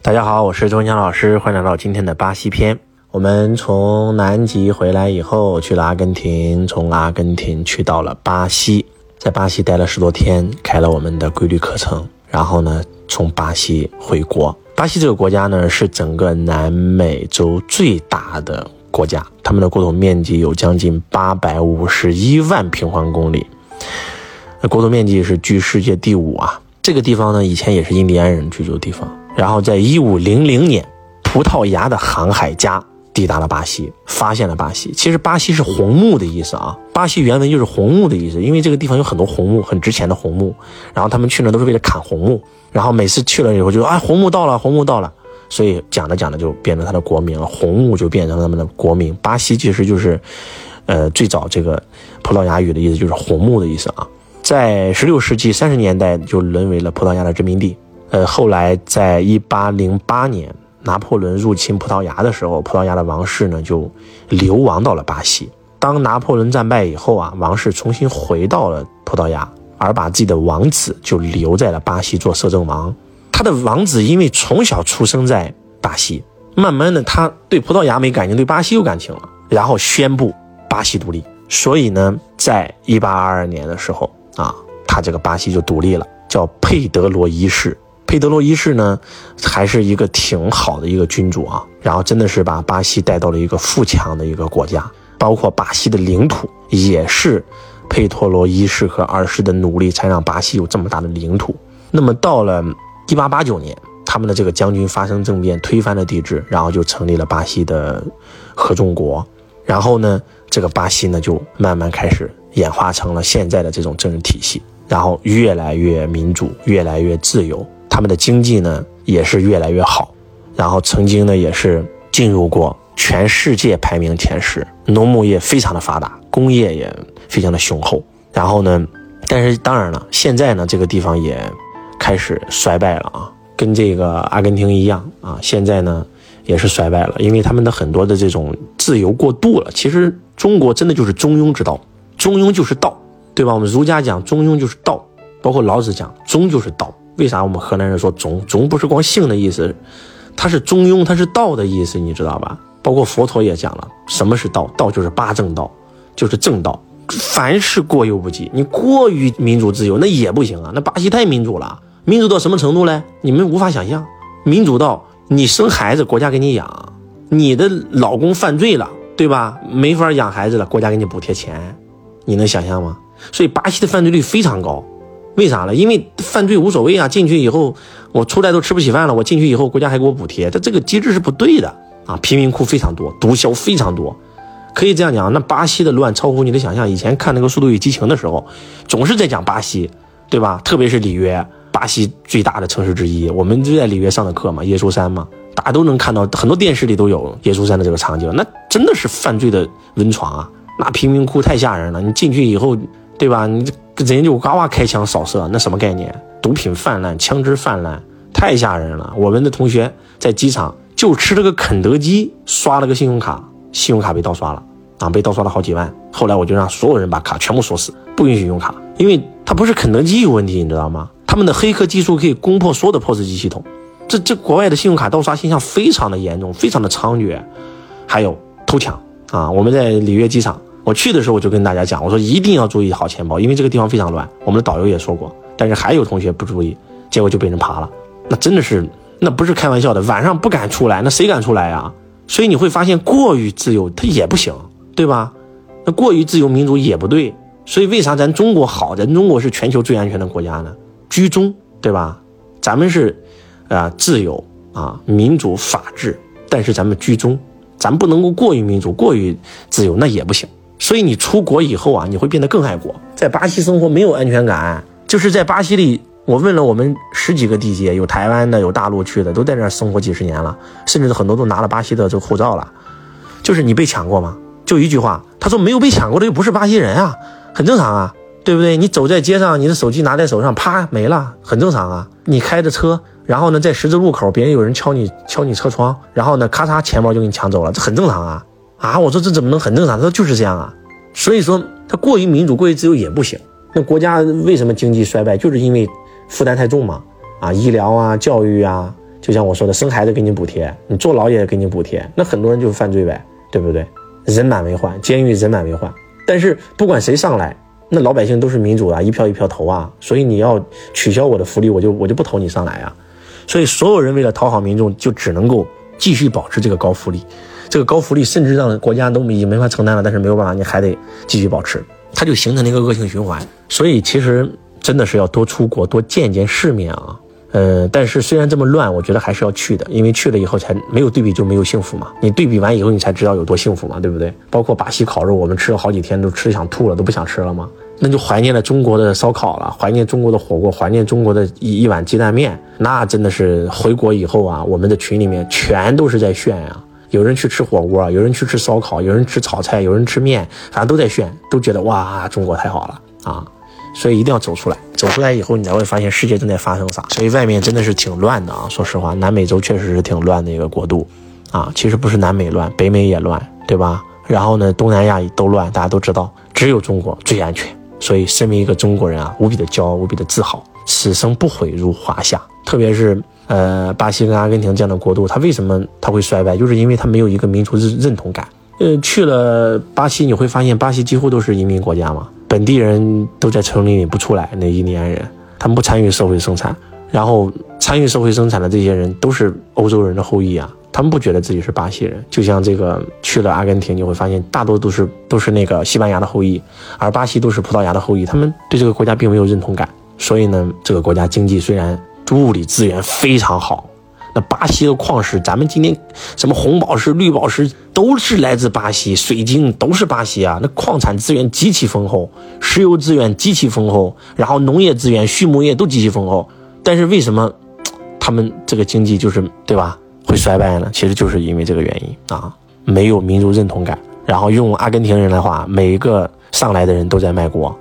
大家好，我是周文强老师，欢迎来到今天的巴西篇。我们从南极回来以后，去了阿根廷，从阿根廷去到了巴西，在巴西待了十多天，开了我们的规律课程，然后呢，从巴西回国。巴西这个国家呢，是整个南美洲最大的国家，他们的国土面积有将近八百五十一万平方公里，那国土面积是居世界第五啊。这个地方呢，以前也是印第安人居住的地方。然后在一五零零年，葡萄牙的航海家抵达了巴西，发现了巴西。其实巴西是红木的意思啊，巴西原文就是红木的意思，因为这个地方有很多红木，很值钱的红木。然后他们去呢都是为了砍红木，然后每次去了以后就说啊红木到了，红木到了，所以讲着讲着就变成他的国名了，红木就变成了他们的国名。巴西其实就是，呃，最早这个葡萄牙语的意思就是红木的意思啊，在十六世纪三十年代就沦为了葡萄牙的殖民地。呃，后来在一八零八年，拿破仑入侵葡萄牙的时候，葡萄牙的王室呢就流亡到了巴西。当拿破仑战败以后啊，王室重新回到了葡萄牙，而把自己的王子就留在了巴西做摄政王。他的王子因为从小出生在巴西，慢慢的他对葡萄牙没感情，对巴西有感情了，然后宣布巴西独立。所以呢，在一八二二年的时候啊，他这个巴西就独立了，叫佩德罗一世。佩德罗一世呢，还是一个挺好的一个君主啊，然后真的是把巴西带到了一个富强的一个国家，包括巴西的领土也是佩托罗一世和二世的努力才让巴西有这么大的领土。那么到了一八八九年，他们的这个将军发生政变，推翻了帝制，然后就成立了巴西的合众国，然后呢，这个巴西呢就慢慢开始演化成了现在的这种政治体系，然后越来越民主，越来越自由。他们的经济呢也是越来越好，然后曾经呢也是进入过全世界排名前十，农牧业非常的发达，工业也非常的雄厚。然后呢，但是当然了，现在呢这个地方也开始衰败了啊，跟这个阿根廷一样啊，现在呢也是衰败了，因为他们的很多的这种自由过度了。其实中国真的就是中庸之道，中庸就是道，对吧？我们儒家讲中庸就是道，包括老子讲中就是道。为啥我们河南人说“中”？“中”不是光姓的意思，它是中庸，它是道的意思，你知道吧？包括佛陀也讲了，什么是道？道就是八正道，就是正道。凡事过犹不及，你过于民主自由那也不行啊。那巴西太民主了，民主到什么程度呢？你们无法想象，民主到你生孩子国家给你养，你的老公犯罪了，对吧？没法养孩子了，国家给你补贴钱，你能想象吗？所以巴西的犯罪率非常高。为啥呢？因为犯罪无所谓啊，进去以后我出来都吃不起饭了，我进去以后国家还给我补贴，它这个机制是不对的啊！贫民窟非常多，毒枭非常多，可以这样讲，那巴西的乱超乎你的想象。以前看那个《速度与激情》的时候，总是在讲巴西，对吧？特别是里约，巴西最大的城市之一，我们就在里约上的课嘛，耶稣山嘛，大家都能看到，很多电视里都有耶稣山的这个场景，那真的是犯罪的温床啊！那贫民窟太吓人了，你进去以后，对吧？你这。人就呱呱开枪扫射，那什么概念？毒品泛滥，枪支泛滥，太吓人了。我们的同学在机场就吃了个肯德基，刷了个信用卡，信用卡被盗刷了啊，被盗刷了好几万。后来我就让所有人把卡全部锁死，不允许用卡，因为它不是肯德基有问题，你知道吗？他们的黑客技术可以攻破所有的 POS 机系统。这这国外的信用卡盗刷现象非常的严重，非常的猖獗，还有偷抢啊！我们在里约机场。我去的时候我就跟大家讲，我说一定要注意好钱包，因为这个地方非常乱。我们的导游也说过，但是还有同学不注意，结果就被人扒了。那真的是，那不是开玩笑的，晚上不敢出来，那谁敢出来呀？所以你会发现，过于自由它也不行，对吧？那过于自由民主也不对。所以为啥咱中国好？咱中国是全球最安全的国家呢？居中，对吧？咱们是，啊，自由啊，民主法治，但是咱们居中，咱不能够过于民主、过于自由，那也不行。所以你出国以后啊，你会变得更爱国。在巴西生活没有安全感，就是在巴西里，我问了我们十几个地接，有台湾的，有大陆去的，都在那儿生活几十年了，甚至很多都拿了巴西的这个护照了。就是你被抢过吗？就一句话，他说没有被抢过的又不是巴西人啊，很正常啊，对不对？你走在街上，你的手机拿在手上，啪没了，很正常啊。你开着车，然后呢，在十字路口，别人有人敲你敲你车窗，然后呢，咔嚓，钱包就给你抢走了，这很正常啊。啊，我说这怎么能很正常？他说就是这样啊，所以说他过于民主、过于自由也不行。那国家为什么经济衰败？就是因为负担太重嘛。啊，医疗啊、教育啊、就像我说的，生孩子给你补贴，你坐牢也给你补贴，那很多人就犯罪呗，对不对？人满为患，监狱人满为患。但是不管谁上来，那老百姓都是民主啊，一票一票投啊，所以你要取消我的福利，我就我就不投你上来啊。所以所有人为了讨好民众，就只能够继续保持这个高福利，这个高福利甚至让国家都已经没法承担了，但是没有办法，你还得继续保持，它就形成了一个恶性循环。所以其实真的是要多出国，多见见世面啊。呃，但是虽然这么乱，我觉得还是要去的，因为去了以后才没有对比就没有幸福嘛。你对比完以后，你才知道有多幸福嘛，对不对？包括巴西烤肉，我们吃了好几天，都吃想吐了，都不想吃了吗？那就怀念了中国的烧烤了，怀念中国的火锅，怀念中国的一一碗鸡蛋面。那真的是回国以后啊，我们的群里面全都是在炫呀，有人去吃火锅，有人去吃烧烤，有人吃炒菜，有人吃面，反正都在炫，都觉得哇，中国太好了啊。所以一定要走出来，走出来以后，你才会发现世界正在发生啥。所以外面真的是挺乱的啊！说实话，南美洲确实是挺乱的一个国度，啊，其实不是南美乱，北美也乱，对吧？然后呢，东南亚都乱，大家都知道，只有中国最安全。所以身为一个中国人啊，无比的骄傲，无比的自豪，此生不悔入华夏。特别是呃，巴西跟阿根廷这样的国度，它为什么它会衰败？就是因为它没有一个民族认认同感。呃，去了巴西，你会发现巴西几乎都是移民国家嘛。本地人都在城里里不出来，那印第安人，他们不参与社会生产，然后参与社会生产的这些人都是欧洲人的后裔啊，他们不觉得自己是巴西人。就像这个去了阿根廷，你会发现大多都是都是那个西班牙的后裔，而巴西都是葡萄牙的后裔，他们对这个国家并没有认同感。所以呢，这个国家经济虽然物理资源非常好。那巴西的矿石，咱们今天什么红宝石、绿宝石都是来自巴西，水晶都是巴西啊。那矿产资源极其丰厚，石油资源极其丰厚，然后农业资源、畜牧业都极其丰厚。但是为什么 他们这个经济就是对吧会衰败呢？其实就是因为这个原因啊，没有民族认同感。然后用阿根廷人的话，每一个上来的人都在卖国，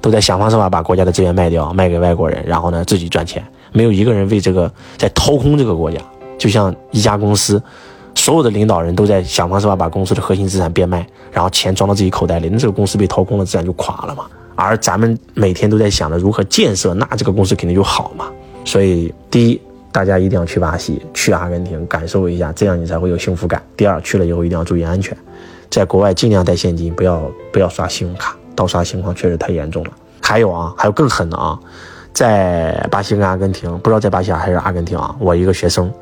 都在想方设法把国家的资源卖掉，卖给外国人，然后呢自己赚钱。没有一个人为这个在掏空这个国家，就像一家公司，所有的领导人都在想方设法把公司的核心资产变卖，然后钱装到自己口袋里，那这个公司被掏空了，自然就垮了嘛。而咱们每天都在想着如何建设，那这个公司肯定就好嘛。所以，第一，大家一定要去巴西、去阿根廷感受一下，这样你才会有幸福感。第二，去了以后一定要注意安全，在国外尽量带现金，不要不要刷信用卡，盗刷情况确实太严重了。还有啊，还有更狠的啊。在巴西跟阿根廷，不知道在巴西还是阿根廷啊？我一个学生，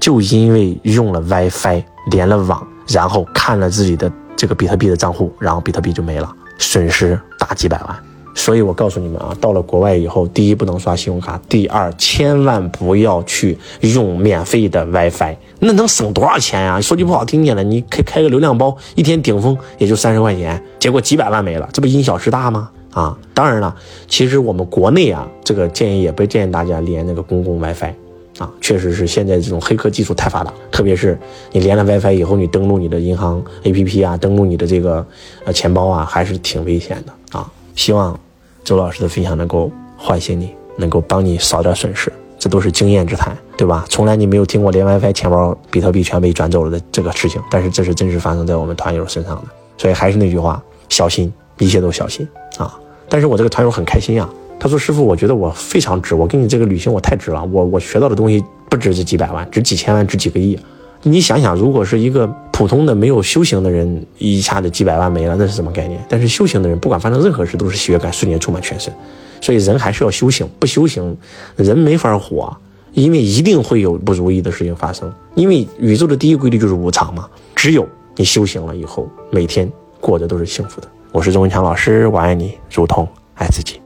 就因为用了 WiFi 连了网，然后看了自己的这个比特币的账户，然后比特币就没了，损失大几百万。所以我告诉你们啊，到了国外以后，第一不能刷信用卡，第二千万不要去用免费的 WiFi，那能省多少钱呀？说句不好听点的，你开开个流量包，一天顶峰也就三十块钱，结果几百万没了，这不因小失大吗？啊，当然了，其实我们国内啊，这个建议也不建议大家连那个公共 WiFi，啊，确实是现在这种黑客技术太发达，特别是你连了 WiFi 以后，你登录你的银行 APP 啊，登录你的这个呃钱包啊，还是挺危险的啊。希望周老师的分享能够唤醒你，能够帮你少点损失，这都是经验之谈，对吧？从来你没有听过连 WiFi 钱包比特币全被转走了的这个事情，但是这是真实发生在我们团友身上的，所以还是那句话，小心，一切都小心啊。但是我这个团友很开心呀，他说：“师傅，我觉得我非常值，我跟你这个旅行我太值了，我我学到的东西不止这几百万，值几千万，值几个亿。你想想，如果是一个普通的没有修行的人，一下子几百万没了，那是什么概念？但是修行的人，不管发生任何事，都是喜悦感瞬间充满全身。所以人还是要修行，不修行，人没法活，因为一定会有不如意的事情发生。因为宇宙的第一规律就是无常嘛。只有你修行了以后，每天过的都是幸福的。”我是钟文强老师，我爱你，如同爱自己。